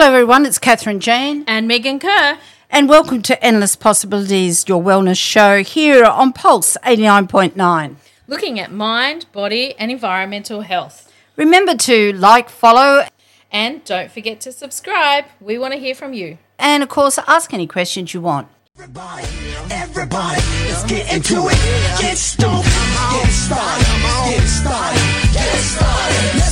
Hello, everyone. It's Kathryn Jane. And Meagan Kerr. And welcome to Endless Possibilities, your wellness show here on Pulse 89.9. Looking at mind, body, and environmental health. Remember to like, follow, And don't forget to subscribe. We want to hear from you. and of course, ask any questions you want. Everybody, everybody, let's get into it. Get stoked, get started, get started, get started.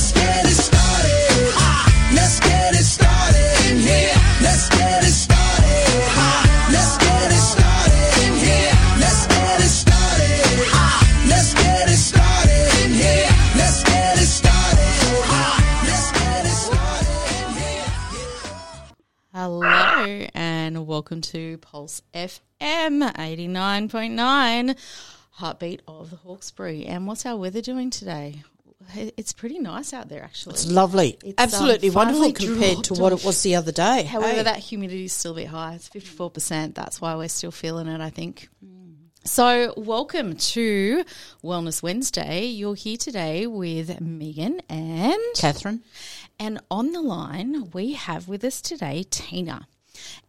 Welcome to Pulse FM 89.9, Heartbeat of the Hawkesbury. And what's our weather doing today? It's pretty nice out there, actually. It's lovely. It's, um, Absolutely wonderful finally compared to what it was the other day. However, Hey. that humidity is still a bit high. It's 54%. That's why we're still feeling it, I think. So, welcome to Wellness Wednesday. You're here today with Meagan and Kathryn. And on the line, we have with us today Tina.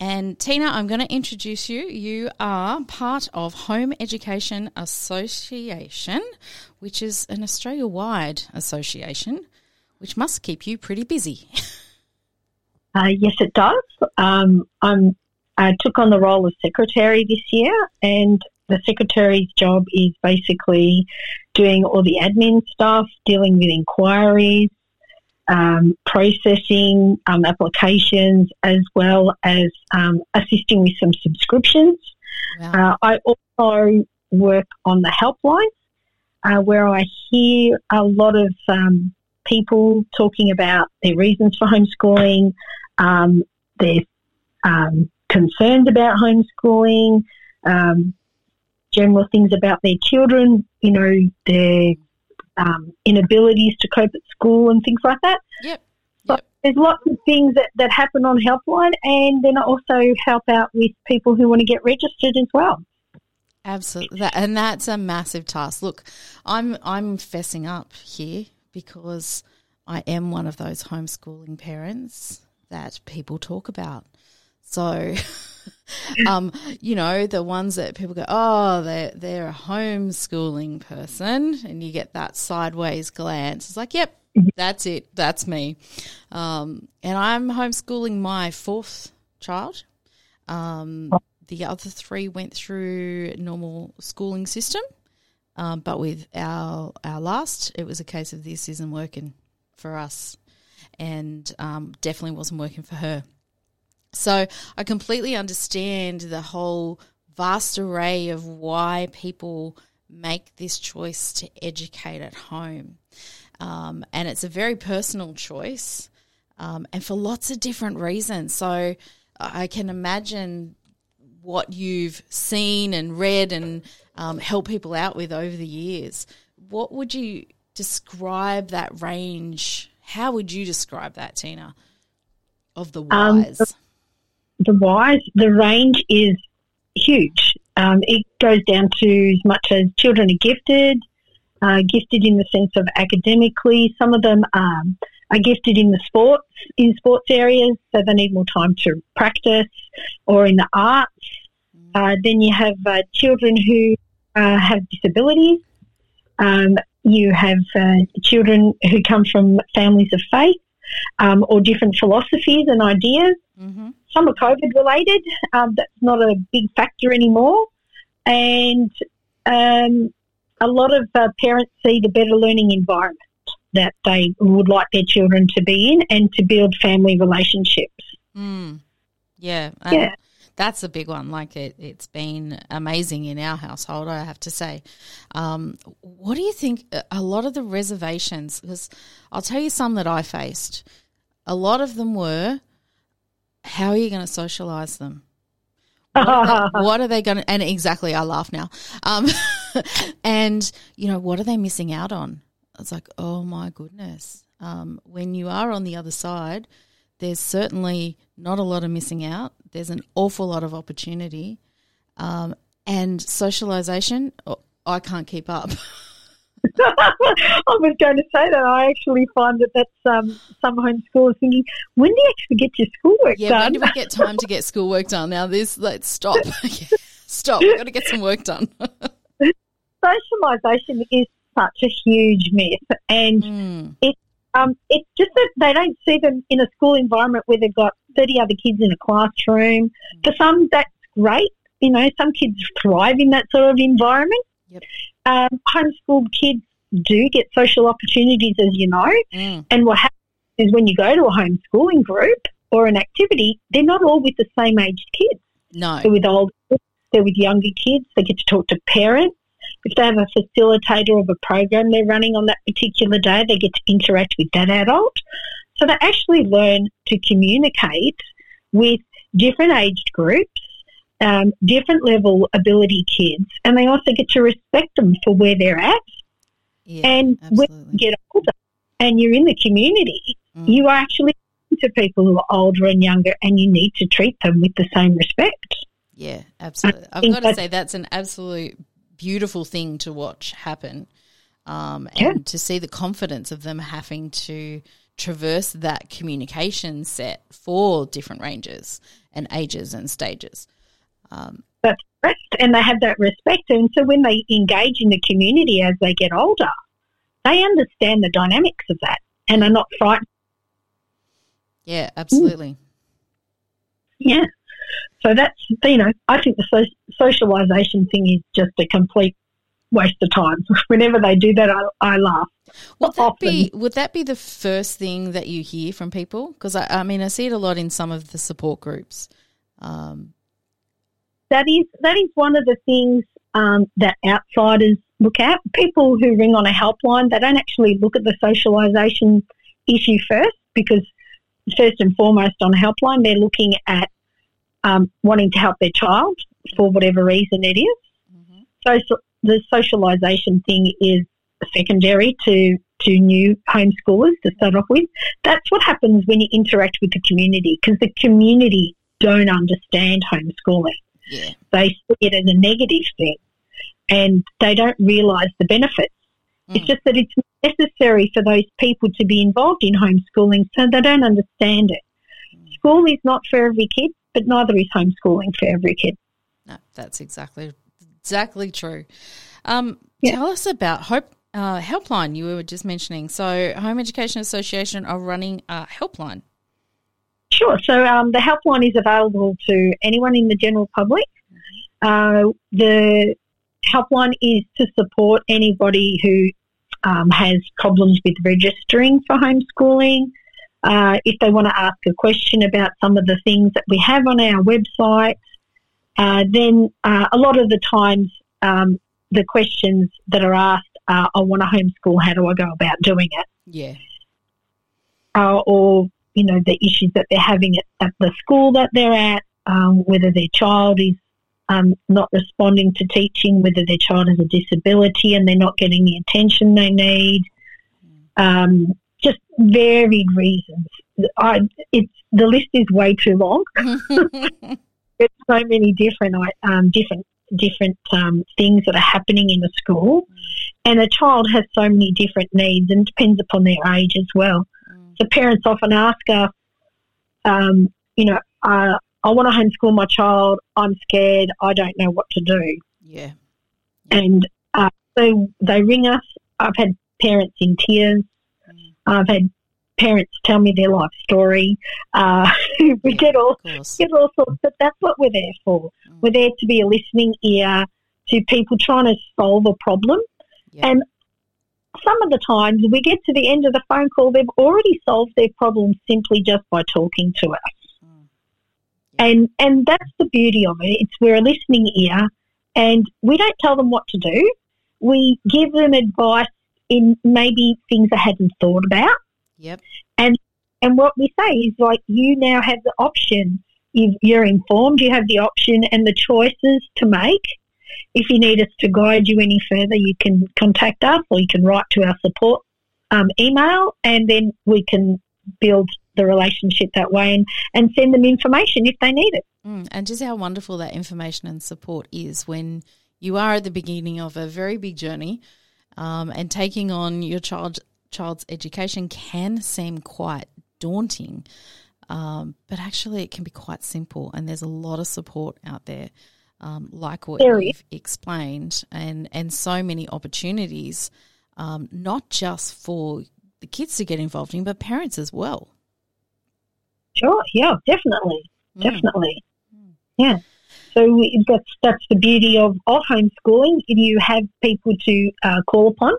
And Tina, I'm going to introduce you. You are part of Home Education Association, which is an Australia wide association, which must keep you pretty busy. Uh, yes, it does. Um, I'm, I took on the role of secretary this year, and the secretary's job is basically doing all the admin stuff, dealing with inquiries, um, processing um, applications, as well as um, assisting with some subscriptions. Wow. Uh, I also work on the helpline, uh, where I hear a lot of um, people talking about their reasons for homeschooling, um, their um, concerns about homeschooling, um, general things about their children, you know, their um, inabilities to cope at school and things like that. Yep. So Yep. there's lots of things that, that happen on Helpline, and then I also help out with people who want to get registered as well. Absolutely, and that's a massive task. Look, I'm I'm fessing up here because I am one of those homeschooling parents that people talk about. So, um, you know, the ones that people go, oh, they're they're a homeschooling person, and you get that sideways glance. It's like, yep, that's it, that's me. Um, and I'm homeschooling my fourth child. Um, the other three went through normal schooling system, um, but with our our last, it was a case of this isn't working for us, and um, definitely wasn't working for her. So I completely understand the whole vast array of why people make this choice to educate at home, um, and it's a very personal choice, um, and for lots of different reasons. So I can imagine what you've seen and read and um, helped people out with over the years. What would you describe that range? How would you describe that, Tina, of the Um, whys? The whys, the range is huge. Um, it goes down to as much as children are gifted, uh, gifted in the sense of academically. Some of them um, are gifted in the sports, in sports areas, so they need more time to practice, or in the arts. Uh, then you have uh, children who uh, have disabilities. Um, you have uh, children who come from families of faith um, or different philosophies and ideas hmm some are COVID related. Um, that's not a big factor anymore. And um, a lot of uh, parents see the better learning environment that they would like their children to be in and to build family relationships. Mm. Yeah. Yeah. That's a big one. Like it, it's been amazing in our household, I have to say. Um, what do you think? a- lot of the reservations, because I'll tell you some that I faced. A lot of them were, how are you going to socialize them? What are they, what are they going to? And exactly, I laugh now. Um, and you know, what are they missing out on? It's like, oh my goodness. Um, when you are on the other side, there's certainly not a lot of missing out. There's an awful lot of opportunity, um, and socialization. oh, I can't keep up. I was going to say that I actually find that that's um, some homeschoolers thinking, when do you actually get your schoolwork Yeah, done? Yeah, when do we get time to get schoolwork done? Now this, let's stop. stop. We've got to get some work done. Socialisation is such a huge myth, and Mm, um, it's just that they don't see them in a school environment where they've got 30 other kids in a classroom. For some, that's great. You know, some kids thrive in that sort of environment. Yep. Um, homeschooled kids do get social opportunities, as you know. mm, And what happens is when you go to a homeschooling group or an activity, they're not all with the same aged kids. no. They're with older kids, they're with younger kids, they get to talk to parents. If they have a facilitator of a program they're running on that particular day, they get to interact with that adult. So they actually learn to communicate with different aged groups, um, different level ability kids, and they also get to respect them for where they're at. Yeah, and when absolutely. you get older and you're in the community, Mm. you are actually to people who are older and younger, and you need to treat them with the same respect. Yeah, absolutely. I've got to say that's an absolute beautiful thing to watch happen, um, Yeah. and to see the confidence of them having to traverse that communication set for different ranges and ages and stages. That's correct. And they have that respect. And so when they engage in the community as they get older, they understand the dynamics of that and are not frightened. Yeah, absolutely. Yeah. So that's, you know, I think the so- socialisation thing is just a complete waste of time. Whenever they do that, I, I laugh. Would that often. be would that be the first thing that you hear from people? Because I, I mean, I see it a lot in some of the support groups. Um, that is that is one of the things um, that outsiders look at. People who ring on a helpline, they don't actually look at the socialisation issue first because first and foremost on a helpline, they're looking at um, wanting to help their child for whatever reason it is. So, so the socialisation thing is secondary to to new homeschoolers to start off with. That's what happens when you interact with the community because the community don't understand homeschooling yeah, they see it as a negative thing and they don't realise the benefits. It's Mm. just that it's necessary for those people to be involved in homeschooling so they don't understand it. School is not for every kid, but neither is homeschooling for every kid. no, that's exactly exactly true. Um, Yeah. Tell us about Hope uh, Helpline. You were just mentioning. So, Home Education Association are running a helpline. Sure. So um, the helpline is available to anyone in the general public. Uh, the helpline is to support anybody who um, has problems with registering for homeschooling. Uh, if they want to ask a question about some of the things that we have on our website, uh, then uh, a lot of the times um, the questions that are asked are, I want to homeschool, how do I go about doing it? Yeah, uh, or you know the issues that they're having at, at the school that they're at, um, whether their child is um, not responding to teaching, whether their child has a disability and they're not getting the attention they need, um, just varied reasons. I, it's the list is way too long. There's so many different um, different different um, things that are happening in the school, and a child has so many different needs, and depends upon their age as well. So parents often ask us, um, you know, uh, I want to homeschool my child. I'm scared. I don't know what to do. yeah, And uh, so they ring us. I've had parents in tears. I've had parents tell me their life story. Uh, we get all get all sorts, but that's what we're there for. We're there to be a listening ear to people trying to solve a problem. Yeah. And some of the times we get to the end of the phone call, they've already solved their problem simply just by talking to us. And and that's the beauty of it. It's we're a listening ear, and we don't tell them what to do. We give them advice in maybe things I hadn't thought about. Yep. And what we say is like, you now have the option. You- You're informed. You have the option and the choices to make. If you need us to guide you any further, you can contact us or you can write to our support um, email, and then we can build the relationship that way and, and send them information if they need it. Mm, and just how wonderful that information and support is when you are at the beginning of a very big journey Um, and taking on your child child's education can seem quite daunting, um, but actually it can be quite simple. And there's a lot of support out there, um, like what you've explained, and and so many opportunities, um, not just for the kids to get involved in, but parents as well. Sure, yeah, definitely, Mm. definitely, yeah. So that's that's the beauty of, of homeschooling. If you have people to uh, call upon.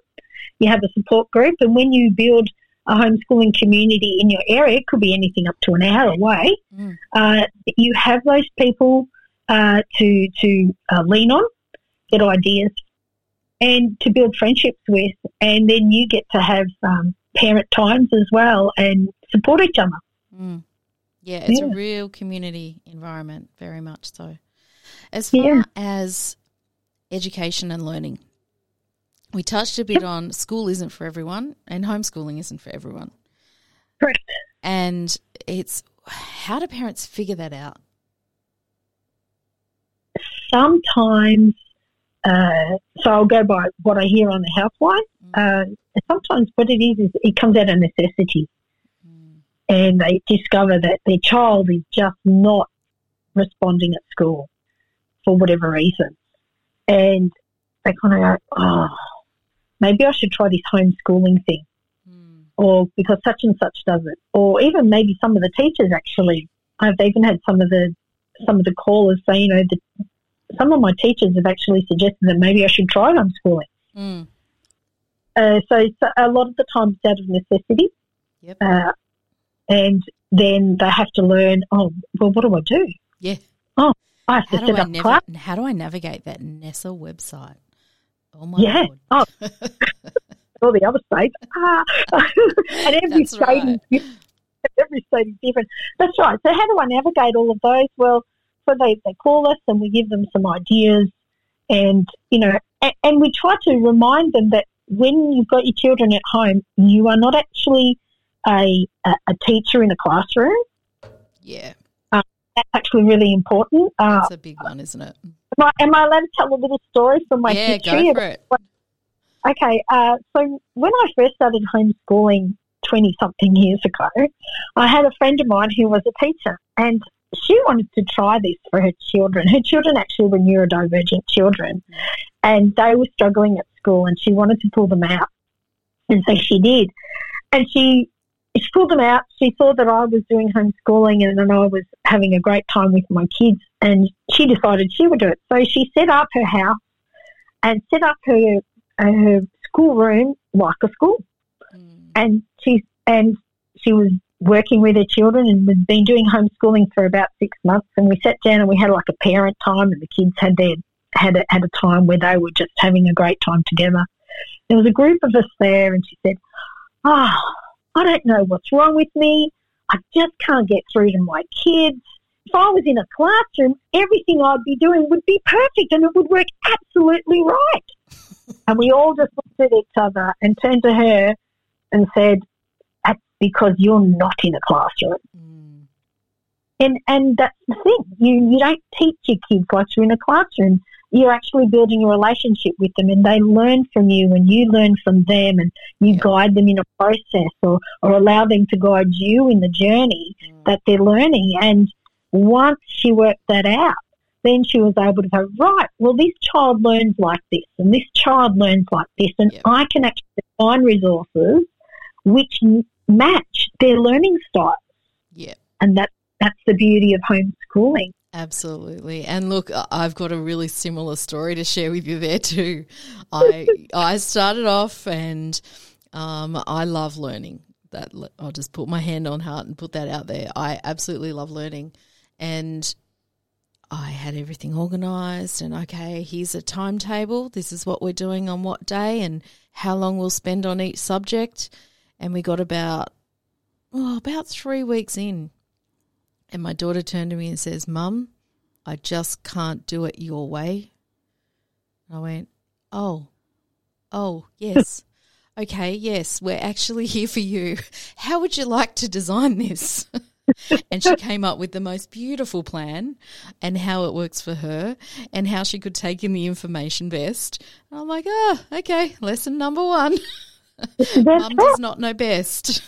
You have a support group, and when you build a homeschooling community in your area, it could be anything up to an hour away. Mm. Uh, you have those people uh, to to uh, lean on, get ideas, and to build friendships with, and then you get to have um, parent times as well and support each other. Mm. Yeah, it's a real community environment, very much so. As far Yeah. as education and learning, we touched a bit on school isn't for everyone and homeschooling isn't for everyone. Correct. And it's how do parents figure that out? sometimes, uh, so I'll go by what I hear on the housewife. Uh, sometimes what it is is it comes out of necessity, and they discover that their child is just not responding at school for whatever reason, and they kind of go, "Oh, maybe I should try this homeschooling thing." Mm. or because such and such does it, or even maybe some of the teachers actually. I've even had some of the some of the callers say, you know, that some of my teachers have actually suggested that maybe I should try homeschooling. Mm. Uh, so, so a lot of the time it's out of necessity, Yep. uh, and then they have to learn. Oh, well, what do I do? Yeah. I have How do set I up class. how do I navigate that NESA website? Oh my Yeah. lord. Oh, all the other states. Ah. and every That's state right. is every state is different. That's right. So how do I navigate all of those? Well, so they, they call us and we give them some ideas and, you know, and, and we try to remind them that when you've got your children at home, you are not actually a, a, a teacher in a classroom. Yeah, That's actually really important. Uh, that's a big one, isn't it? am, I, am I allowed to tell a little story from my yeah, history? go for it. Okay, uh, so when I first started homeschooling 20 something years ago, I had a friend of mine who was a teacher and she wanted to try this for her children. Her children actually were neurodivergent children and they were struggling at school and she wanted to pull them out. And so she did. And she, she pulled them out. She saw that I was doing homeschooling and then I was having a great time with my kids and she decided she would do it. So she set up her house and set up her her schoolroom like a school, Mm. and she and she was working with her children and had been doing homeschooling for about six months. And we sat down and we had like a parent time, and the kids had their had a, had a time where they were just having a great time together. There was a group of us there, and she said, "Ah, I don't know what's wrong with me. I just can't get through to my kids." If I was in a classroom, everything I'd be doing would be perfect and it would work absolutely right. And we all just looked at each other and turned to her and said, That's because you're not in a classroom. Mm. And and that's the thing. You you don't teach your kids like you're in a classroom. You're actually building a relationship with them and they learn from you and you learn from them and you Yeah. guide them in a process or, or allow them to guide you in the journey Mm. that they're learning. And once she worked that out, then she was able to go, right, well, this child learns like this and this child learns like this. And Yep. I can actually find resources which match their learning style. Yeah. And that, that's the beauty of homeschooling. Absolutely. And look, I've got a really similar story to share with you there too. I I started off and um, I love learning. That I'll just put my hand on heart and put that out there. I absolutely love learning. And I had everything organized and okay, here's a timetable. This is what we're doing on what day and how long we'll spend on each subject. And we got about oh, about 3 weeks in and my daughter turned to me and says, Mum, I just can't do it your way. And I went, Oh, oh, yes. okay, yes, we're actually here for you. How would you like to design this? and she came up with the most beautiful plan and how it works for her and how she could take in the information best. I'm like, oh, okay, lesson number one. Mum does not know best.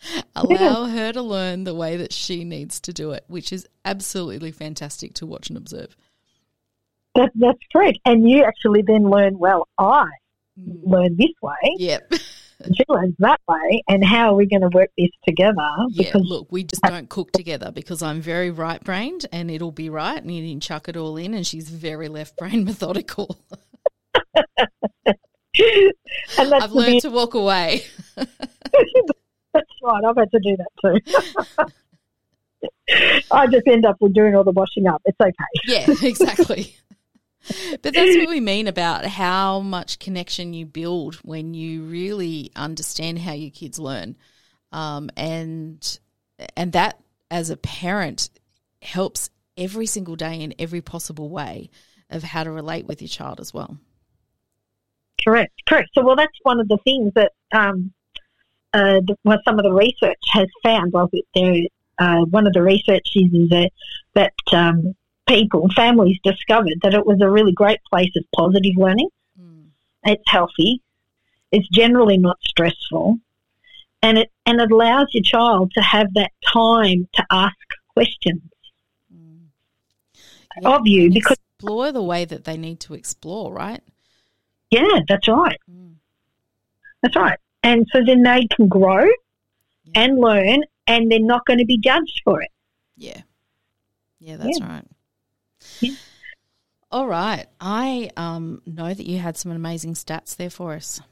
Allow her to learn the way that she needs to do it, which is absolutely fantastic to watch and observe. That, that's correct. And you actually then learn, well, I Mm. learn this way, Yep. she learns that way, and how are we going to work this together? Yeah, Because look, we just don't cook together because I'm very right brained and it'll be right and you can chuck it all in and she's very left brain methodical. and I've learned bit- to walk away. That's right. I've had to do that too. I just end up with doing all the washing up. It's okay. Yeah, exactly. but that's what we mean about how much connection you build when you really understand how your kids learn, um, and and that as a parent helps every single day in every possible way of how to relate with your child as well. Correct. Correct. So, well, that's one of the things that um, uh, what some of the research has found. Well, there, uh, one of the research is, that that um, people, families discovered that it was a really great place of positive learning. It's healthy. It's generally not stressful, and it and it allows your child to have that time to ask questions Yeah, of you because explore the way that they need to explore, right? yeah, that's right. Mm. That's right. And so then they can grow and learn, and they're not going to be judged for it. Yeah. Yeah, that's Yeah. right. Yeah. All right. I um, know that you had some amazing stats there for us.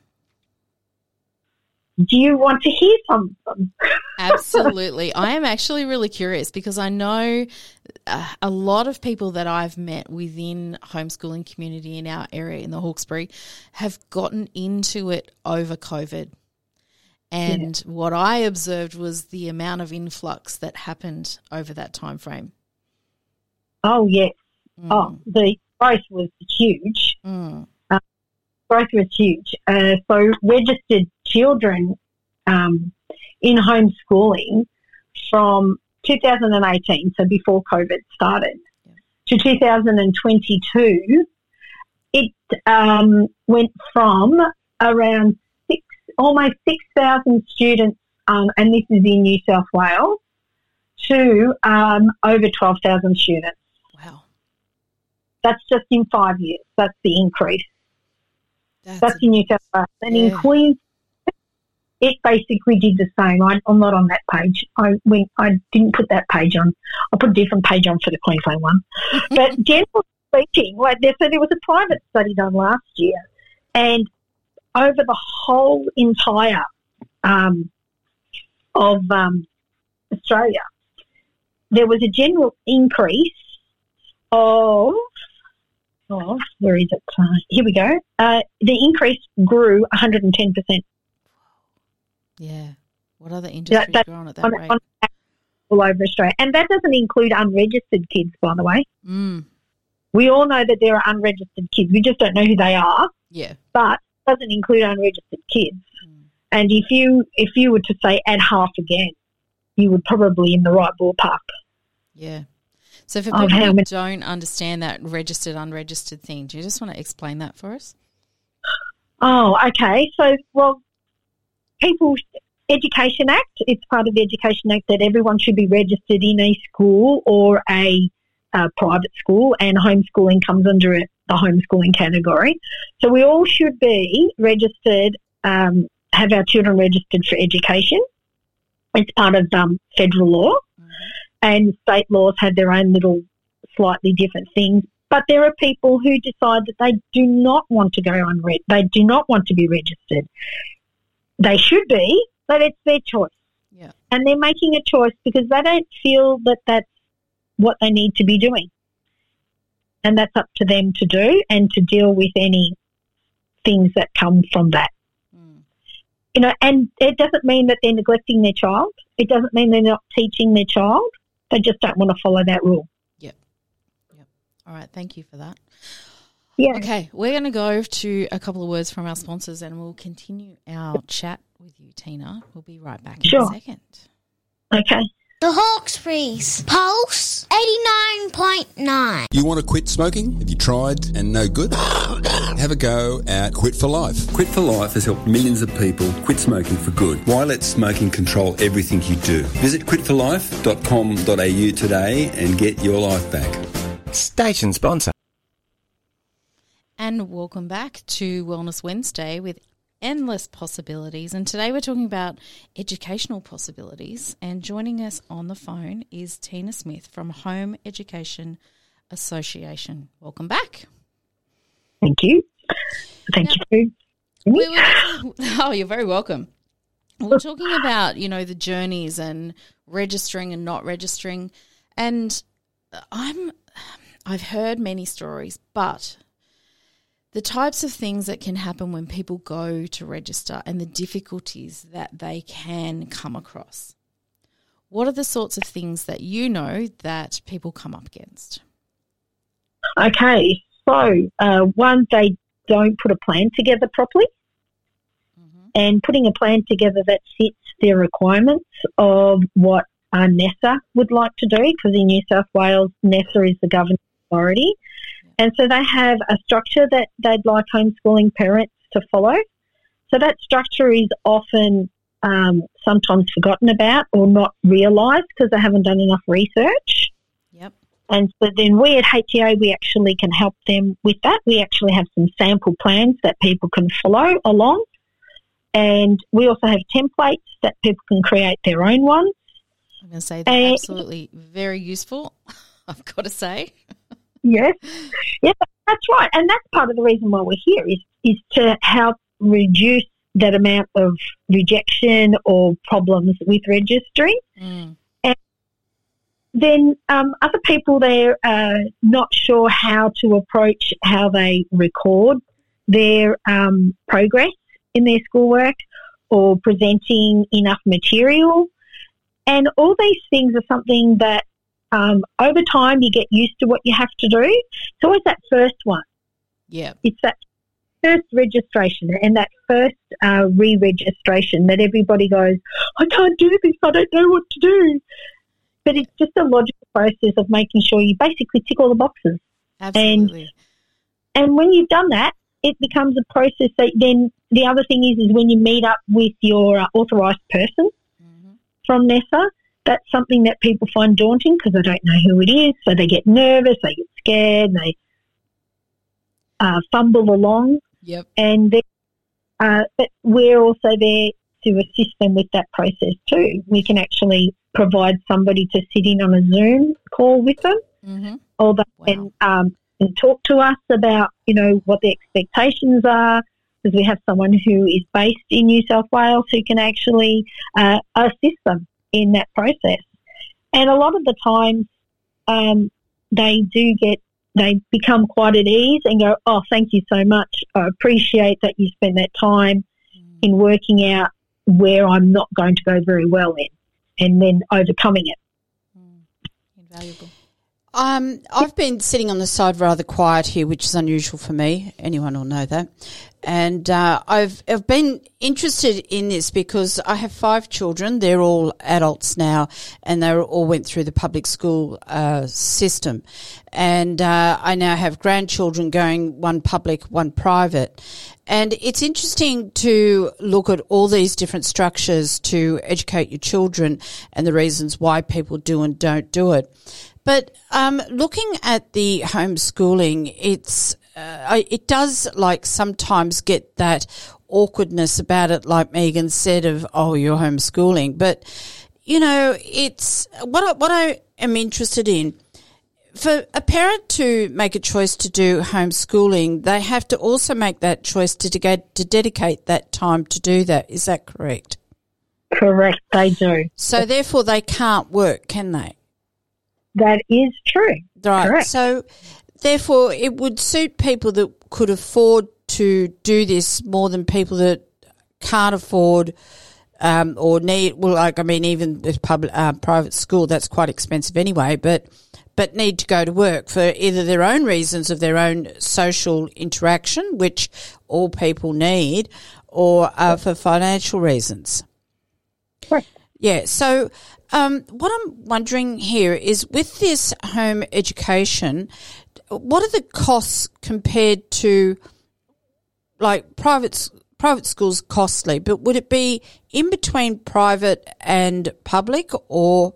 Do you want to hear some of them? Absolutely. I am actually really curious because I know uh, a lot of people that I've met within homeschooling community in our area in the Hawkesbury have gotten into it over COVID. And what I observed was the amount of influx that happened over that time frame. Oh, yes. Mm, Oh, the growth was huge. mm, Growth was huge. Uh, so registered children um, in homeschooling from 2018, so before COVID started, to 2022, it um, went from around almost 6,000 students, um, and this is in New South Wales, to um, over 12,000 students. Wow. That's just in five years. That's the increase. That's, That's in New South Wales. And in Yeah. Queensland, it basically did the same. I, I'm not on that page. I went, I didn't put that page on. I put a different page on for the Queensland one. but generally speaking, like there, so there was a private study done last year, and over the whole entire um, of um, Australia, there was a general increase of oh, where is it? Uh, here we go. Uh, the increase grew 110 percent yeah. What other industries that- grow on at that on, rate? on all over Australia, and that doesn't include unregistered kids, by the way. mm, We all know that there are unregistered kids. We just don't know who they are, yeah. but doesn't include unregistered kids. Mm. And if you if you were to say add half again, you would probably in the right ballpark. Yeah. So for people who don't understand that registered unregistered thing, do you just want to explain that for us? Oh, okay. So, well, People's Education Act, it's part of the Education Act that everyone should be registered in a school or a uh, private school, and homeschooling comes under it, the homeschooling category. So we all should be registered, um, have our children registered for education. It's part of um, federal law, and state laws have their own little slightly different things. But there are people who decide that they do not want to go on re- they do not want to be registered. They should be, but it's their choice. Yeah. And they're making a choice because they don't feel that that's what they need to be doing. And that's up to them to do and to deal with any things that come from that. Mm. You know, and it doesn't mean that they're neglecting their child. It doesn't mean they're not teaching their child. They just don't want to follow that rule. Yep. Yep. All right. Thank you for that. Yeah. Okay. We're going to go to a couple of words from our sponsors and we'll continue our chat with you, Tina. We'll be right back in Sure. a second. Okay. The Hawkesbury's Pulse 89.9. You want to quit smoking? Have you tried and no good? Have a go at Quit for Life. Quit for Life has helped millions of people quit smoking for good. Why let smoking control everything you do? Visit quitforlife.com.au today and get your life back. Station sponsor. And welcome back to Wellness Wednesday with endless possibilities. And today we're talking about educational possibilities. And joining us on the phone is Tina Smith from Home Education Association. Welcome back. Thank you. Thank you. We were, oh, you're very welcome. We're talking about, you know, the journeys and registering and not registering. And I'm I've heard many stories, but the types of things that can happen when people go to register and the difficulties that they can come across. What are the sorts of things that you know that people come up against? Okay, so uh, one, they don't put a plan together properly, and putting a plan together that fits their requirements of what uh, NESA would like to do, because in New South Wales, NESA is the governing authority. And so they have a structure that they'd like homeschooling parents to follow. So that structure is often um, sometimes forgotten about or not realised because they haven't done enough research. Yep. And so then we at HEA, we actually can help them with that. We actually have some sample plans that people can follow along. And we also have templates that people can create their own ones. I'm going to say they're Eh, absolutely very useful, I've got to say. Yes, yes, that's right, and that's part of the reason why we're here is is to help reduce that amount of rejection or problems with registering. Mm. Then um, other people they're uh, not sure how to approach how they record their um, progress in their schoolwork or presenting enough material, and all these things are something that um, over time you get used to what you have to do. It's always that first one. Yeah. It's that first registration and that first uh, re-registration that everybody goes, I can't do this. I don't know what to do. But it's just a logical process of making sure you basically tick all the boxes. Absolutely. And when you've done that, it becomes a process that then the other thing is, is when you meet up with your uh, authorised person from NESA, that's something that people find daunting because they don't know who it is. So they get nervous, they get scared, they uh, fumble along. Yep. And then, uh, but we're also there to assist them with that process too. We can actually provide somebody to sit in on a Zoom call with them, Mm-hmm. or they can um, and talk to us about you know what the expectations are. Because we have someone who is based in New South Wales who can actually uh, assist them in that process. And a lot of the times, um, they do get they become quite at ease and go, "Oh, thank you so much. I appreciate that you spend that time in working out where I'm not going to go very well in, and then overcoming it." Invaluable. Um, I've been sitting on the side rather quiet here, which is unusual for me. Anyone will know that. And uh, I've I've been interested in this because I have five children. They're all adults now, and they all went through the public school uh, system. And uh, I now have grandchildren going one public, one private. And it's interesting to look at all these different structures to educate your children and the reasons why people do and don't do it. But um, looking at the homeschooling, it's uh, it does like sometimes get that awkwardness about it, like Meagan said, of oh you're homeschooling. But you know, it's what I, what I am interested in for a parent to make a choice to do homeschooling, they have to also make that choice to de- to dedicate that time to do that. Is that correct? Correct, they do. So therefore, they can't work, can they? That is true. Right. Correct. So therefore, it would suit people that could afford to do this more than people that can't afford. Um, or need well, like I mean, even with public uh, private school, that's quite expensive anyway. But but need to go to work for either their own reasons of their own social interaction, which all people need, or uh, for financial reasons. Correct. Yeah. So, um, what I'm wondering here is with this home education, what are the costs compared to like private private schools costly, but would it be in between private and public or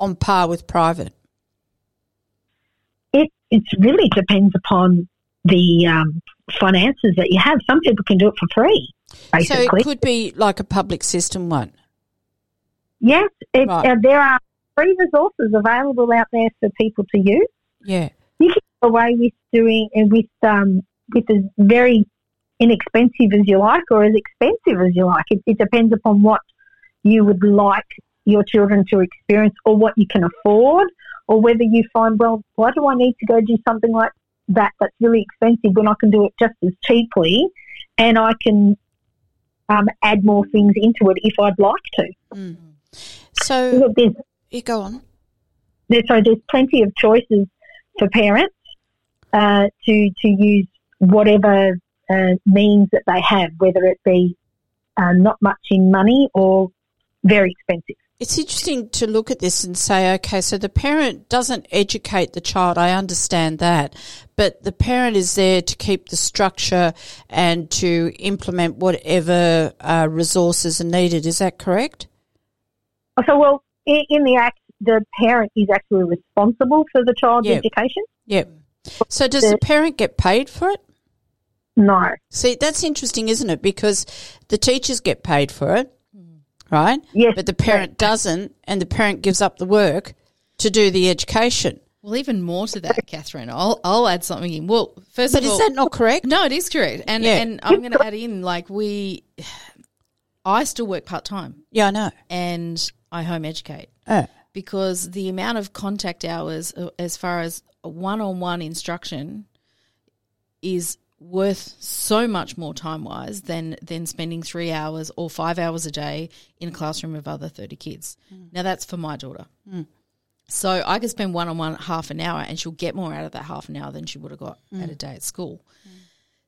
on par with private? It it really depends upon the um, finances that you have. Some people can do it for free, Basically. So it could be like a public system one. Yes, it, Right. uh, there are free resources available out there for people to use. Yeah. you can get away with doing and with um, with as very inexpensive as you like or as expensive as you like. It, it depends upon what you would like your children to experience or what you can afford or whether you find, well, why do I need to go do something like that that's really expensive when I can do it just as cheaply and I can um, add more things into it if I'd like to. So Look, there's you go on. there, so there's plenty of choices for parents uh, to to use whatever uh, means that they have, whether it be uh, not much in money or very expensive. It's interesting to look at this and say, okay, so the parent doesn't educate the child. I understand that. But the parent is there to keep the structure and to implement whatever uh, resources are needed. Is that correct? So, well, in, in the act, the parent is actually responsible for the child's Yeah. education. Yep. So does the parent get paid for it? No. See, that's interesting, isn't it? Because the teachers get paid for it, right? Yes, But the parent doesn't, and the parent gives up the work to do the education. Well, even more to that, Kathryn. I'll I'll add something in. Well, first But of all. But is that not correct? no, it is correct, and Yeah. and I'm going to add in like we. I still work part time, Yeah, I know. and I home educate Oh. because the amount of contact hours, uh, as far as one on one instruction, is worth so much more time wise than than spending three hours or five hours a day in a classroom of other thirty kids. Mm. Now that's for my daughter. Mm. So I could spend one on one half an hour and she'll get more out of that half an hour than she would have got at mm. a day at school.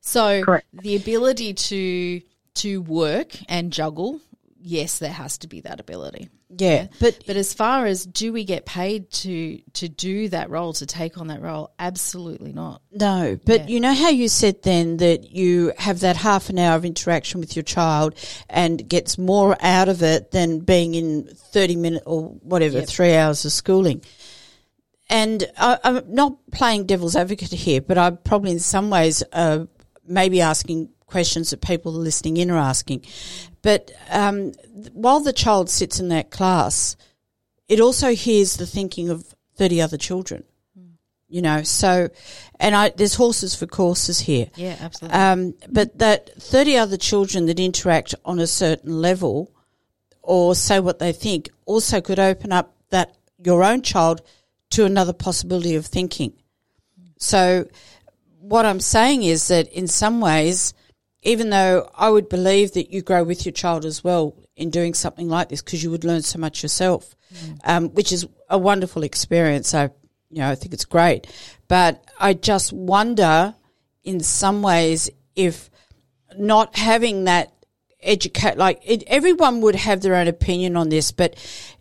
So Correct. the ability to to work and juggle, yes, there has to be that ability. Yeah, but But as far as do we get paid to to do that role, to take on that role, absolutely not. No, but Yeah. you know how you said then that you have that half an hour of interaction with your child and gets more out of it than being in 30 minutes or whatever, Yep. three hours of schooling. And I, I'm not playing devil's advocate here, but I'm probably in some ways uh, maybe asking questions that people listening in are asking. But um, while the child sits in that class, it also hears the thinking of 30 other children you know. So, and I there's horses for courses here. Yeah, absolutely. Um, but that 30 other children that interact on a certain level or say what they think also could open up that your own child to another possibility of thinking. So, what I'm saying is that in some ways, even though I would believe that you grow with your child as well in doing something like this because you would learn so much yourself, um, which is a wonderful experience. I, you know, I think it's great, but I just wonder in some ways if not having that educate like it, everyone would have their own opinion on this, but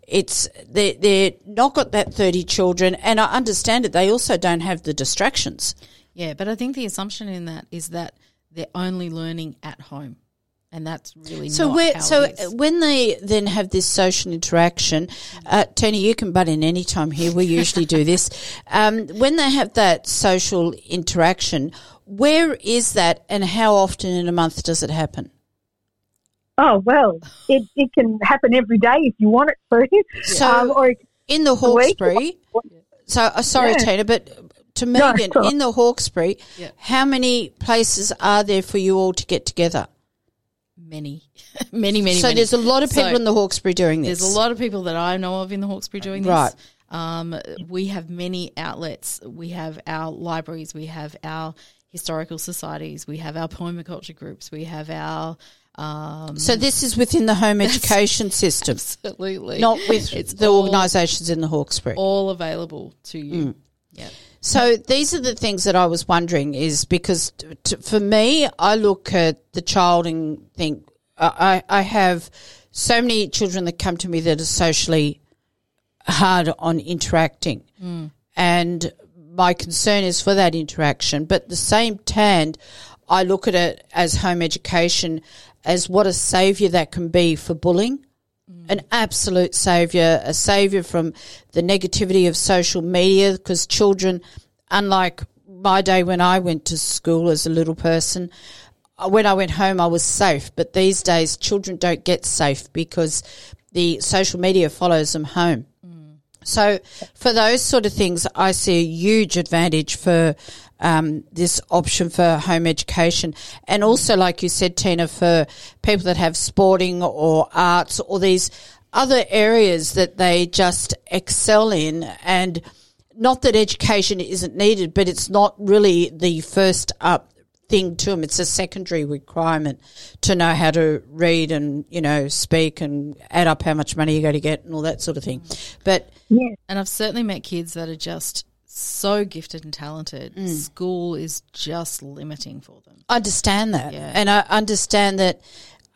it's they they're not got that thirty children, and I understand it. They also don't have the distractions. yeah, but I think the assumption in that is that they're only learning at home, and that's really So not where, how so it is. when they then have this social interaction, uh, Tony, you can butt in any time here. We usually do this. Um, when they have that social interaction, where is that, and how often in a month does it happen? Oh, well, it, it can happen every day if you want it to. So um, or in the week. Hawkesbury. So uh, sorry, Yeah. Tina, but to No, Meagan, sure. in the Hawkesbury, Yeah. how many places are there for you all to get together? many, many, many. so many. there's a lot of people So in the Hawkesbury doing this. There's a lot of people that I know of in the Hawkesbury doing this. Right. Um, we have many outlets. We have our libraries. We have our historical societies. We have our permaculture groups. We have our um, So this is within the home education system, absolutely not with It's the all- organisations in the Hawkesbury. all available to you. Mm. Yeah. So these are the things that I was wondering is because t- t- for me, I look at the child and think I, I have so many children that come to me that are socially hard on interacting. Hmm. And my concern is for that interaction. But the same hand, I look at it as home education as what a saviour that can be for bullying. An absolute saviour, a saviour from the negativity of social media because children, unlike my day when I went to school as a little person, uh, when I went home, I was safe. But these days, children don't get safe because the social media follows them home. So for those sort of things, I see a huge advantage for um, this option for home education, and also, like you said, Tina, for people that have sporting or arts or these other areas that they just excel in, and not that education isn't needed, but it's not really the first up thing to them. It's a secondary requirement to know how to read and you know speak and add up how much money you're going to get and all that sort of thing. But And I've certainly met kids that are just so gifted and talented. Mm. School is just limiting for them. I understand that. Yeah. And I understand that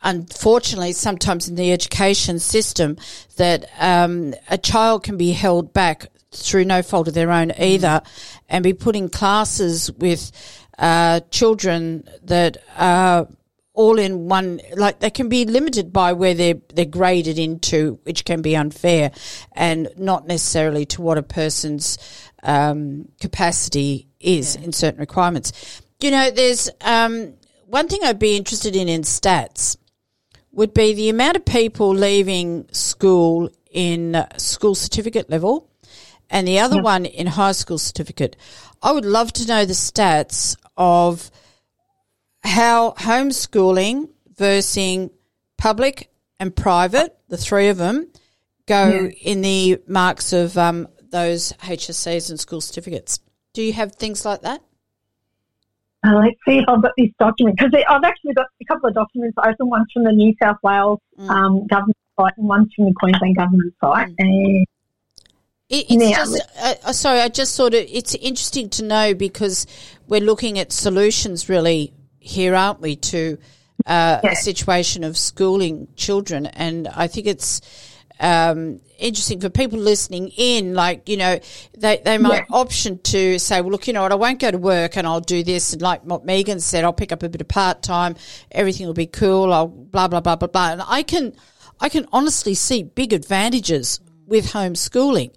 unfortunately sometimes in the education system that um, a child can be held back through no fault of their own either and be put in classes with uh, children that are all in one like they can be limited by where they're they're graded into which can be unfair and not necessarily to what a person's um, capacity is in certain requirements. You know there's um, one thing I'd be interested in in stats would be the amount of people leaving school in school certificate level and the other one in high school certificate. I would love to know the stats of how homeschooling versus public and private, the three of them, go in the marks of um, those HSCs and school certificates. Do you have things like that? Uh, let's see if I've got this document because I've actually got a couple of documents open. One's from the New South Wales um, government site and one's from the Queensland government site. And It, it's Yeah. just, uh, uh, sorry, I just thought it, it's interesting to know because we're looking at solutions really here, aren't we, to uh, a situation of schooling children. And I think it's um, interesting for people listening in, like, you know, they, they might option to say, well, look, you know what, I won't go to work and I'll do this. And like what Meagan said, I'll pick up a bit of part time, everything will be cool, I'll blah, blah, blah, blah, blah. And I can, I can honestly see big advantages with homeschooling.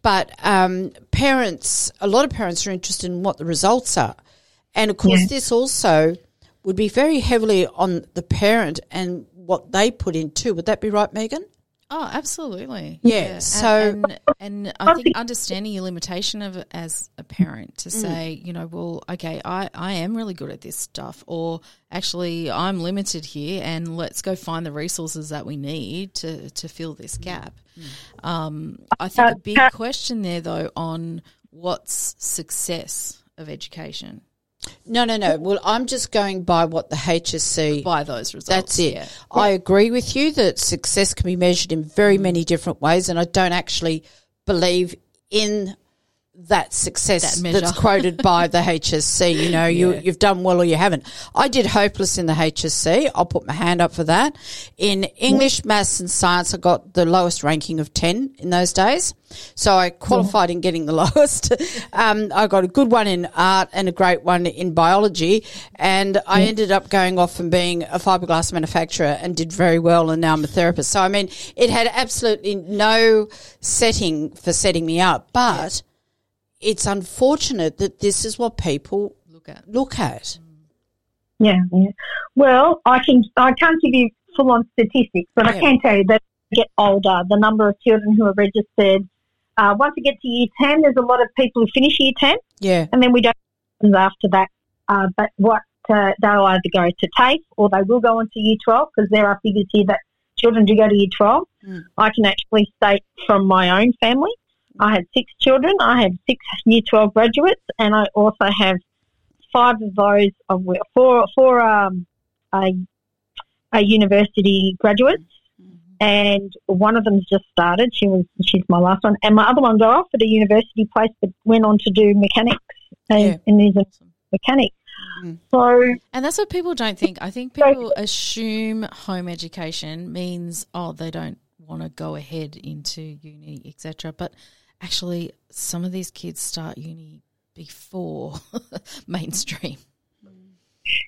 But um, parents, a lot of parents are interested in what the results are. And of course, Yeah. this also would be very heavily on the parent and what they put in too. Would that be right, Meagan? Oh, absolutely. Yeah, And- so- and, and I think understanding your limitation of as a parent to mm. say, you know, well, okay, I, I am really good at this stuff, or actually I'm limited here, and let's go find the resources that we need to to fill this mm. gap. Mm. Um, I think uh, a big uh, question there, though, on what's success of education No, no, no. Well, I'm just going by what the HSC. by those results. That's it. Yeah. I agree with you that success can be measured in very mm. many different ways, and I don't actually believe in that success That that's quoted by the HSC. You know, you you've done well or you haven't. I did hopeless in the HSC. I'll put my hand up for that. In English, maths, and science, I got the lowest ranking of ten in those days. So I qualified in getting the lowest. um, I got a good one in art and a great one in biology, and I ended up going off and being a fiberglass manufacturer and did very well. And now I'm a therapist. So I mean, it had absolutely no setting for setting me up, but it's unfortunate that this is what people Look at. look at. yeah, yeah. Well, I can I can't give you full on statistics, but I can tell you that as you get older, the number of children who are registered. Uh, once you get to year ten, there's a lot of people who finish year ten, Yeah, and then we don't know after that. Uh, but what uh, they'll either go to TAFE or they will go on to year twelve because there are figures here that children do go to year twelve. Mm. I can actually state from my own family. I had six children. I had six year 12 graduates, and I also have five of those of four, four um, a, a university graduates, and one of them's just started. She was she's my last one, and my other one got offered a university place, but went on to do mechanics and, Yeah. and is a mechanic. Mm. So And that's what people don't think. I think people assume home education means, oh, they don't want to go ahead into uni, etc. But actually, some of these kids start uni before mainstream.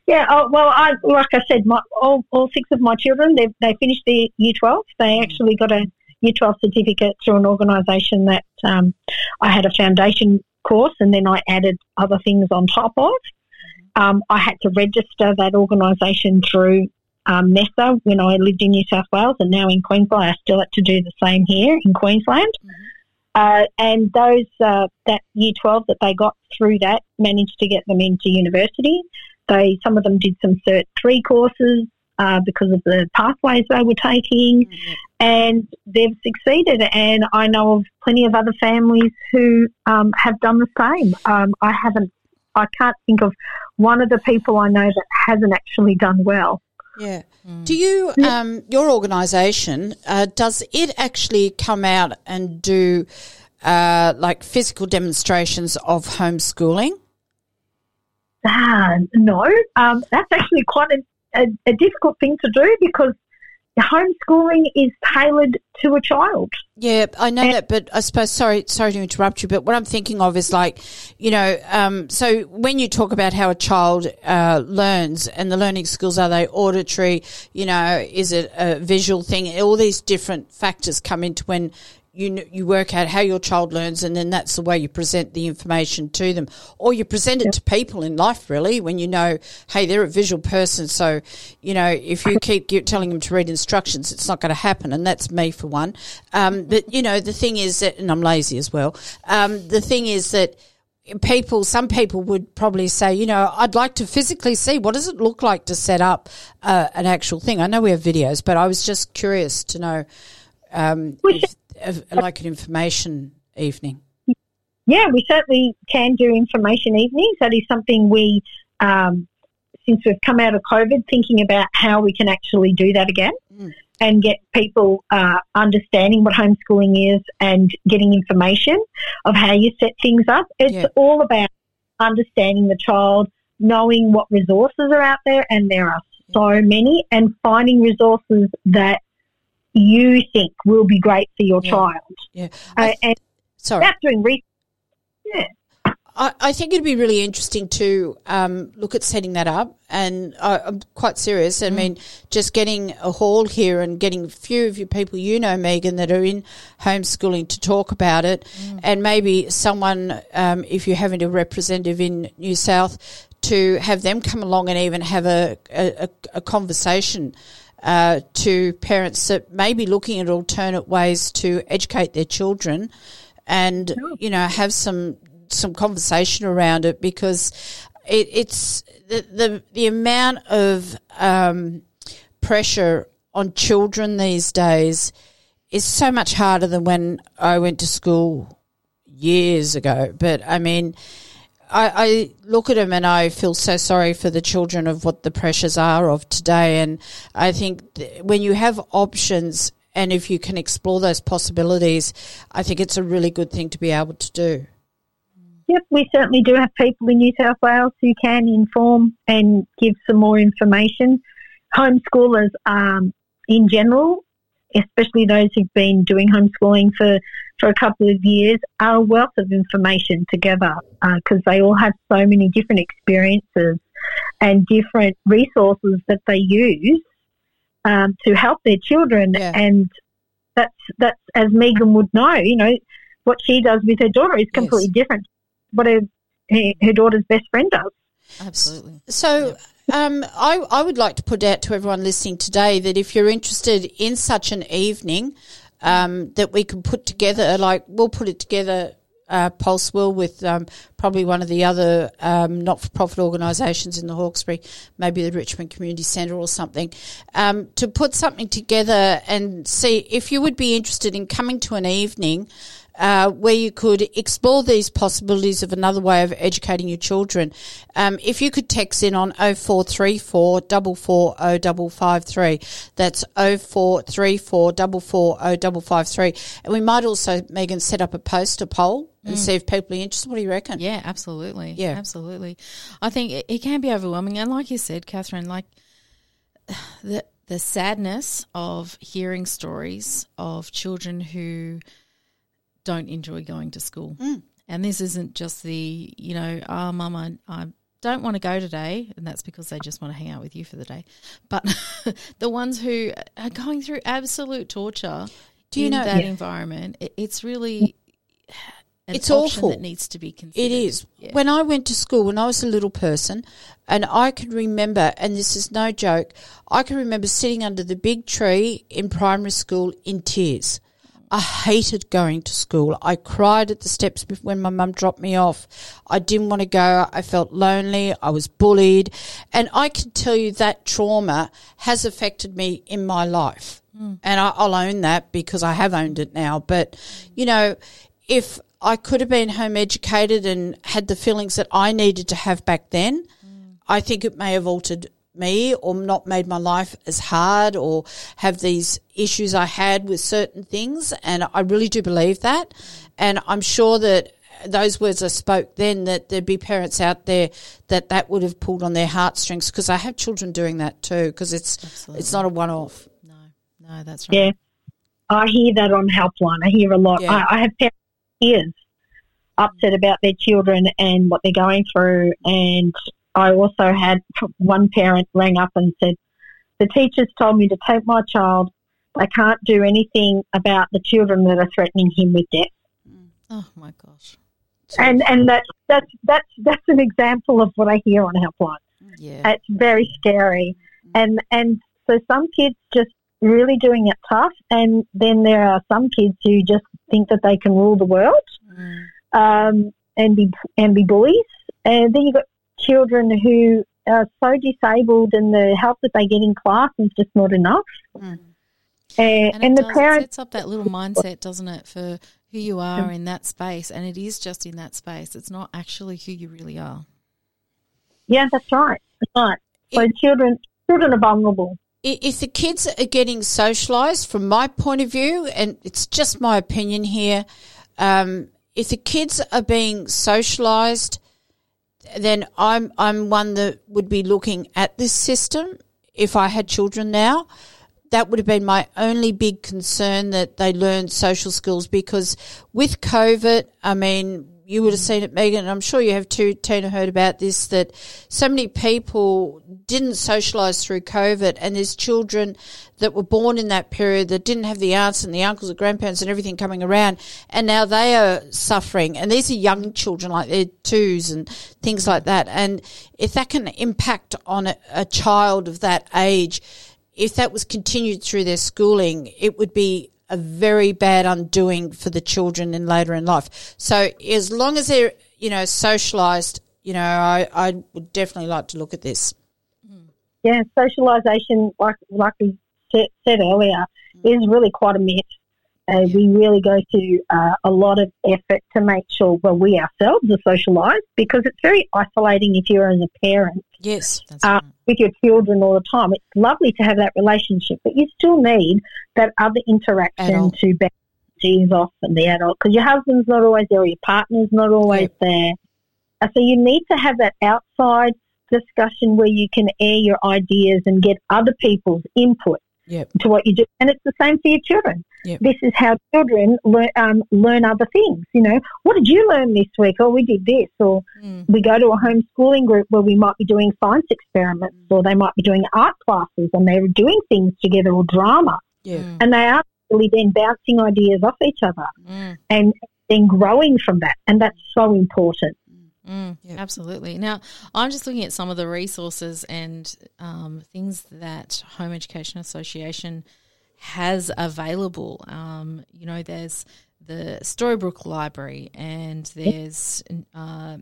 Yeah, oh, well, I like I said, my, all, all six of my children they they finished their year twelve. They actually got a year twelve certificate through an organisation that um, I had a foundation course, and then I added other things on top of. Um, I had to register that organisation through um, NESA when I lived in New South Wales, and now in Queensland, I still have to do the same here in Queensland. Uh, and those uh, that year twelve that they got through that managed to get them into university. They some of them did some Cert three courses uh, because of the pathways they were taking, and they've succeeded. And I know of plenty of other families who um, have done the same. Um, I haven't. I can't think of one of the people I know that hasn't actually done well. Yeah. Do you, um, your organisation, uh, does it actually come out and do uh, like physical demonstrations of homeschooling? Ah, no, um, that's actually quite a, a, a difficult thing to do because homeschooling is tailored to a child. Yeah, I know that, but I suppose sorry, sorry to interrupt you, but what I'm thinking of is like, you know, um, so when you talk about how a child uh, learns and the learning skills are they auditory, you know, is it a visual thing? All these different factors come into when you you work out how your child learns, and then that's the way you present the information to them, or you present it to people in life. Really, when you know, hey, they're a visual person, so you know if you keep telling them to read instructions, it's not going to happen, and that's me for one. Um, but you know, the thing is that, and I'm lazy as well. Um, the thing is that people, some people would probably say, you know, I'd like to physically see what does it look like to set up uh, an actual thing. I know we have videos, but I was just curious to know, um, like an information evening. Yeah, we certainly can do information evenings. That is something we, um, since we've come out of COVID, thinking about how we can actually do that again and get people uh, understanding what homeschooling is and getting information of how you set things up. It's Yeah. all about understanding the child, knowing what resources are out there, and there are so many, and finding resources that you think will be great for your Yeah. child. Yeah. Uh, and sorry. that's doing research. Yeah. I, I think it'd be really interesting to um, look at setting that up, and I, I'm quite serious. I mean, just getting a hall here and getting a few of you people you know, Meagan, that are in homeschooling to talk about it, and maybe someone, um, if you have a representative in New South, to have them come along and even have a, a, a conversation. Uh, to parents that may be looking at alternate ways to educate their children, and you know have some some conversation around it because it, it's the, the the amount of um, pressure on children these days is so much harder than when I went to school years ago. But I mean, I, I look at them and I feel so sorry for the children of what the pressures are of today. And I think th- when you have options and if you can explore those possibilities, I think it's a really good thing to be able to do. Yep, we certainly do have people in New South Wales who can inform and give some more information. Homeschoolers, um, in general, especially those who've been doing homeschooling for, for a couple of years, are a wealth of information together because they all have so many different experiences and different resources that they use um, to help their children. Yeah. And that's that's as Meagan would know. You know, what she does with her daughter is completely different. What her, her daughter's best friend does. Absolutely. So, um, I, I would like to put out to everyone listening today that if you're interested in such an evening, um, that we can put together, like we'll put it together, uh, Pulse will with um, probably one of the other um, not-for-profit organisations in the Hawkesbury, maybe the Richmond Community Centre or something, um, to put something together and see if you would be interested in coming to an evening uh, where you could explore these possibilities of another way of educating your children. Um, if you could text in on 0434 440553, that's 0434 440553. And we might also, Meagan, set up a post, poster poll and see if people are interested. What do you reckon? Yeah, absolutely. Yeah. absolutely. I think it, it can be overwhelming, and like you said, Kathryn, like the the sadness of hearing stories of children who don't enjoy going to school. Mm. And this isn't just the, you know, oh, mum, I, I don't want to go today. And that's because they just want to hang out with you for the day. But the ones who are going through absolute torture Do you in know- that Yeah. environment, it, it's really. Mm. An It's awful. that needs to be considered. It is. Yeah. When I went to school when I was a little person, and I can remember, and this is no joke, I can remember sitting under the big tree in primary school in tears. I hated going to school. I cried at the steps when my mum dropped me off. I didn't want to go. I felt lonely. I was bullied. And I can tell you that trauma has affected me in my life. Mm. And I, I'll own that because I have owned it now. But, you know, if I could have been home educated and had the feelings that I needed to have back then, mm. I think it may have altered me or not made my life as hard or have these issues I had with certain things. And I really do believe that. And I'm sure that those words I spoke then that there'd be parents out there that that would have pulled on their heartstrings because I have children doing that too because it's it's not a one off. No, no, that's right. Yeah. I hear that on Helpline. I hear a lot. Yeah. I, I have parents tears upset about their children and what they're going through. And I also had one parent rang up and said, the teachers told me to take my child. I can't do anything about the children that are threatening him with death. Mm. Oh my gosh. And and that that's that's that's an example of what I hear on Helpline. Yeah. It's very scary. Mm. And and so some kids just really doing it tough and then there are some kids who just think that they can rule the world mm. um, and be and be bullies. And then you've got children who are so disabled and the help that they get in class is just not enough. Mm. And, And, and it the it parents sets up that little mindset, doesn't it, for who you are in that space. And it is just in that space. It's not actually who you really are. Yeah, that's right. That's right. So children children are vulnerable. If the kids are getting socialised, from my point of view, and it's just my opinion here, um, if the kids are being socialised, then I'm I'm one that would be looking at this system. If I had children now, that would have been my only big concern that they learn social skills because with COVID, I mean, you would have seen it, Meagan, and I'm sure you have too, Tina, heard about this, that so many people didn't socialise through COVID and there's children that were born in that period that didn't have the aunts and the uncles and grandparents and everything coming around and now they are suffering. And these are young children like they're twos and things like that. And if that can impact on a, a child of that age if that was continued through their schooling, it would be a very bad undoing for the children in later in life. So as long as they're, you know, socialised, you know, I, I would definitely like to look at this. Yeah, socialisation, like like we said, earlier, is really quite a myth. Uh, we really go to uh, a lot of effort to make sure, well, we ourselves are socialised because it's very isolating if you're as a parent Yes. That's uh, right. with your children all the time. It's lovely to have that relationship, but you still need that other interaction Adult. to bounce tears off and the adult because your husband's not always there, or your partner's not always there. Uh, so you need to have that outside discussion where you can air your ideas and get other people's input Yep. to what you do. And it's the same for your children. Yep. This is how children learn, um, learn other things. You know, what did you learn this week? Oh, we did this. Or Mm. we go to a homeschooling group where we might be doing science experiments or they might be doing art classes and they're doing things together or drama. Yeah. Mm. And they are really then bouncing ideas off each other Mm. and then growing from that. And that's so important. Mm, Absolutely. Now, I'm just looking at some of the resources and um, things that Home Education Association has available. Um, you know, there's the Storybox Library, and there's uh,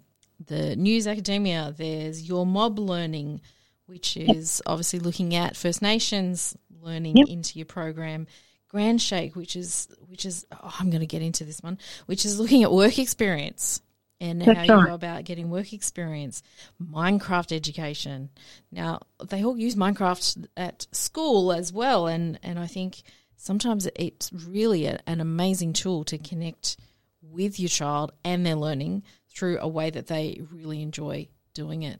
the News Academia. There's Your Mob Learning, which is obviously looking at First Nations learning Yep. into your program. Grand Shake, which is which is oh, I'm going to get into this one, which is looking at work experience and That's how you go about getting work experience. Minecraft education. Now they all use Minecraft at school as well, and and I think sometimes it's really a, an amazing tool to connect with your child and their learning through a way that they really enjoy doing it.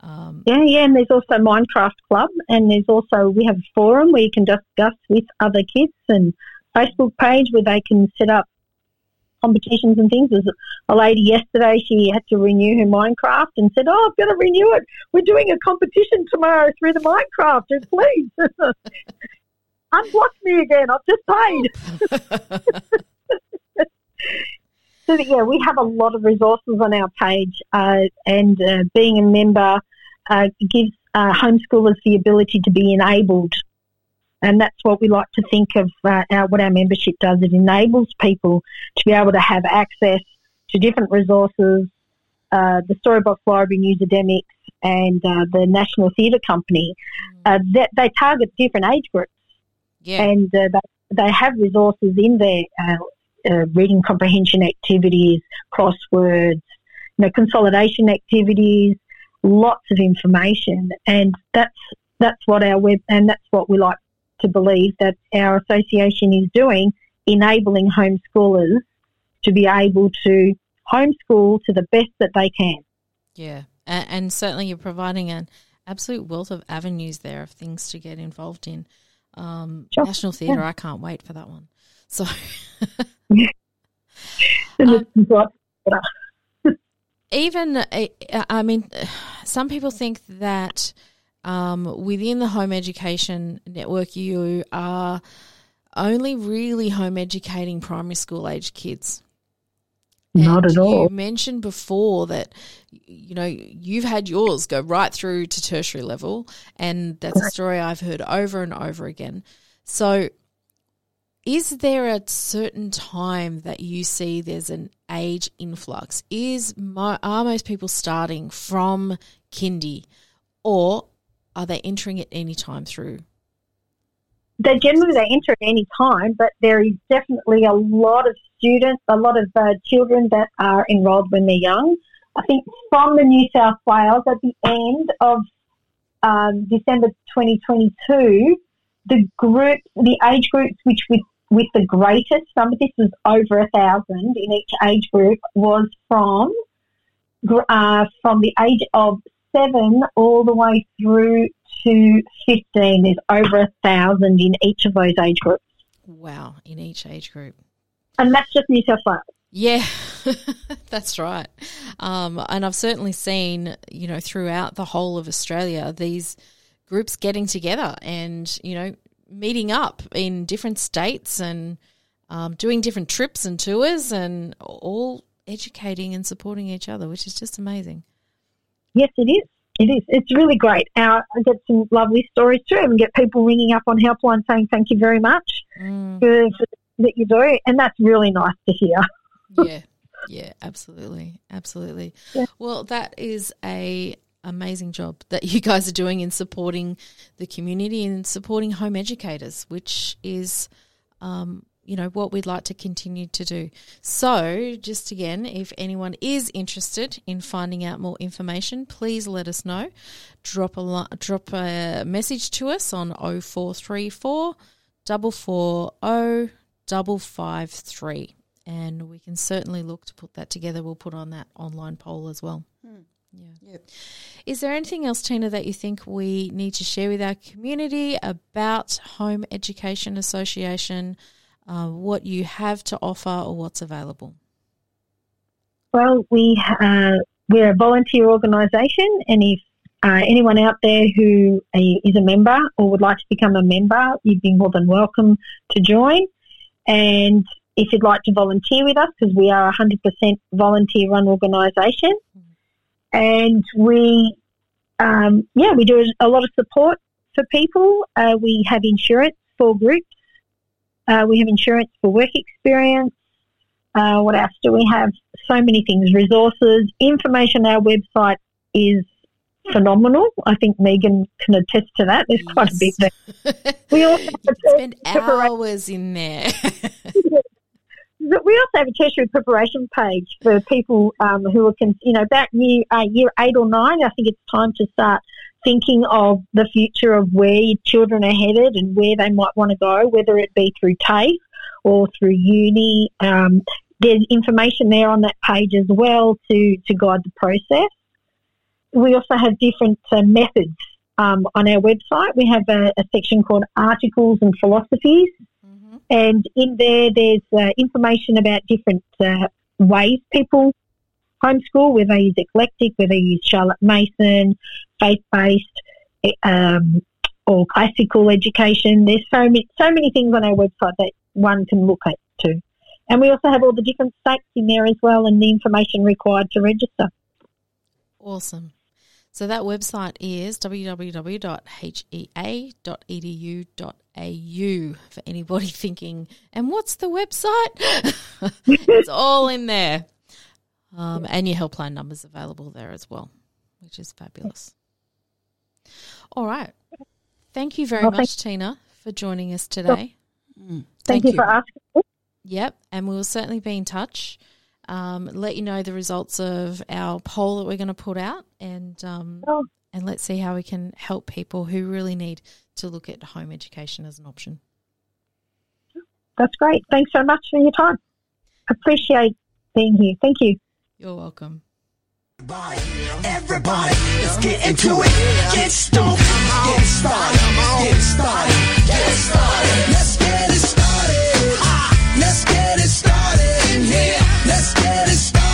Um, yeah, yeah, and there's also Minecraft Club, and there's also we have a forum where you can discuss with other kids, and Facebook page where they can set up competitions and things. There's a lady yesterday; she had to renew her Minecraft and said, "Oh, I've got to renew it. We're doing a competition tomorrow through the Minecraft. Just please unblock me again. I've just paid." So yeah, we have a lot of resources on our page, uh, and uh, being a member uh, gives uh, homeschoolers the ability to be enabled, and that's what we like to think of. Uh, our, what our membership does, it enables people to be able to have access to different resources. Uh, the Storybox Library, Newsademics, and the National Theatre Company, that they target different age groups, Yeah. and uh, they, they have resources in there. Uh, uh, reading comprehension activities, crosswords, you know, consolidation activities, lots of information, and that's that's what our web and that's what we like to believe that our association is doing, enabling homeschoolers to be able to homeschool to the best that they can. Yeah, and, and certainly you're providing an absolute wealth of avenues there of things to get involved in. Um, Sure, National Theatre, yeah. I can't wait for that one. So, Um, even uh, I mean, some people think that um, within the home education network, you are only really home educating primary school age kids. Not And at all. You mentioned before that you know you've had yours go right through to tertiary level, and that's a story I've heard over and over again. So, is there a certain time that you see there's an age influx? Is are most people starting from kindy, or are they entering at any time through? they generally they enter at any time, but there is definitely a lot of students, a lot of uh, children that are enrolled when they're young. I think from the New South Wales at the end of um, December 2022, the group, the age groups which with with the greatest number, this was over a thousand in each age group, was from uh, from the age of seven all the way through to 15. There's over a thousand in each of those age groups. Wow, in each age group. And that's just New South Wales. Yeah, that's right. Um, and I've certainly seen, you know, throughout the whole of Australia, these groups getting together and, you know, meeting up in different states and um, doing different trips and tours and all educating and supporting each other, which is just amazing. Yes, it is. It is. It's really great. Our, I get some lovely stories too and get people ringing up on helpline saying thank you very much Mm, for, for that you do. And that's really nice to hear. yeah, yeah, absolutely, absolutely. Yeah. Well, that is a amazing job that you guys are doing in supporting the community and supporting home educators, which is, um, you know, what we'd like to continue to do. So, just again, if anyone is interested in finding out more information, please let us know. Drop a drop a message to us on 0434 440 553 and we can certainly look to put that together. We'll put on that online poll as well. Hmm. Yeah. Is there anything else, Tina, that you think we need to share with our community about Home Education Association, uh, what you have to offer or what's available? Well, we uh, we're a volunteer organisation, and if uh, anyone out there who uh, a member or would like to become a member, you'd be more than welcome to join. And if you'd like to volunteer with us, because we are a 100% volunteer-run organisation, and we, um, yeah, we do a lot of support for people. Uh, we have insurance for groups. Uh, we have insurance for work experience. Uh, what else do we have? So many things. Resources, information. Our website is phenomenal. I think Meagan can attest to that. There's quite a bit there. We also have spend a hours in there. we also have a tertiary preparation page for people um, who are, you know, about year, uh, year eight or nine. I think it's time to start thinking of the future of where your children are headed and where they might want to go, whether it be through TAFE or through uni. Um, there's information there on that page as well to, to guide the process. we also have different uh, methods um, on our website. We have a, a, section called Articles and Philosophies, mm-hmm. and in there, there's uh, information about different uh, ways people homeschool, whether they use eclectic, whether they use Charlotte Mason, faith based, um, or classical education. There's so many, so many things on our website that one can look at too. And we also have all the different states in there as well and the information required to register. Awesome. So that website is www.hea.edu.au for anybody thinking, and what's the website? it's all in there. Um, and your helpline number's available there as well, which is fabulous. All right. Thank you very well, much, Tina, for joining us today. Mm. Thank, thank you, you for asking. Yep, and we'll certainly be in touch. Um, let you know the results of our poll that we're going to put out, and um, oh. and let's see how we can help people who really need to look at home education as an option. That's great. Thanks so much for your time. Appreciate being here. Thank you. You're welcome. Everybody, let's get into it. Get stoned, get started, get started, get started. Let's get it started. Let's get it started in here. Let's get it started.